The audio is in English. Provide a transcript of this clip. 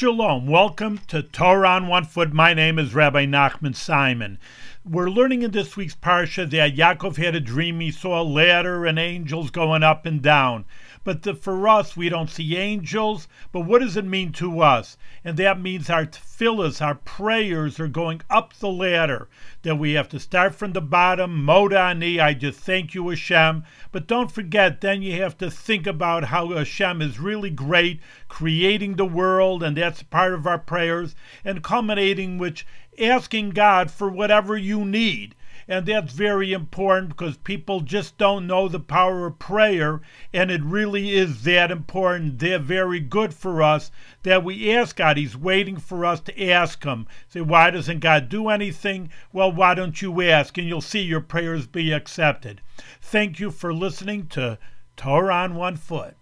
Shalom. Welcome to Torah on One Foot. My name is Rabbi Nachman Simon. We're learning in this week's parsha that Yaakov had a dream. He saw a ladder and angels going up and down. But the, for us, we don't see angels. But what does it mean to us? And that means our tefillahs, our prayers are going up the ladder. That we have to start from the bottom. Modeh Ani, I just thank you, Hashem. But don't forget, then you have to think about how Hashem is really great, creating the world, and that's part of our prayers, and culminating with asking God for whatever you need. And that's very important because people just don't know the power of prayer. And it really is that important. They're very good for us that we ask God. He's waiting for us to ask Him. Say, why doesn't God do anything? Well, why don't you ask? And you'll see your prayers be accepted. Thank you for listening to Torah on One Foot.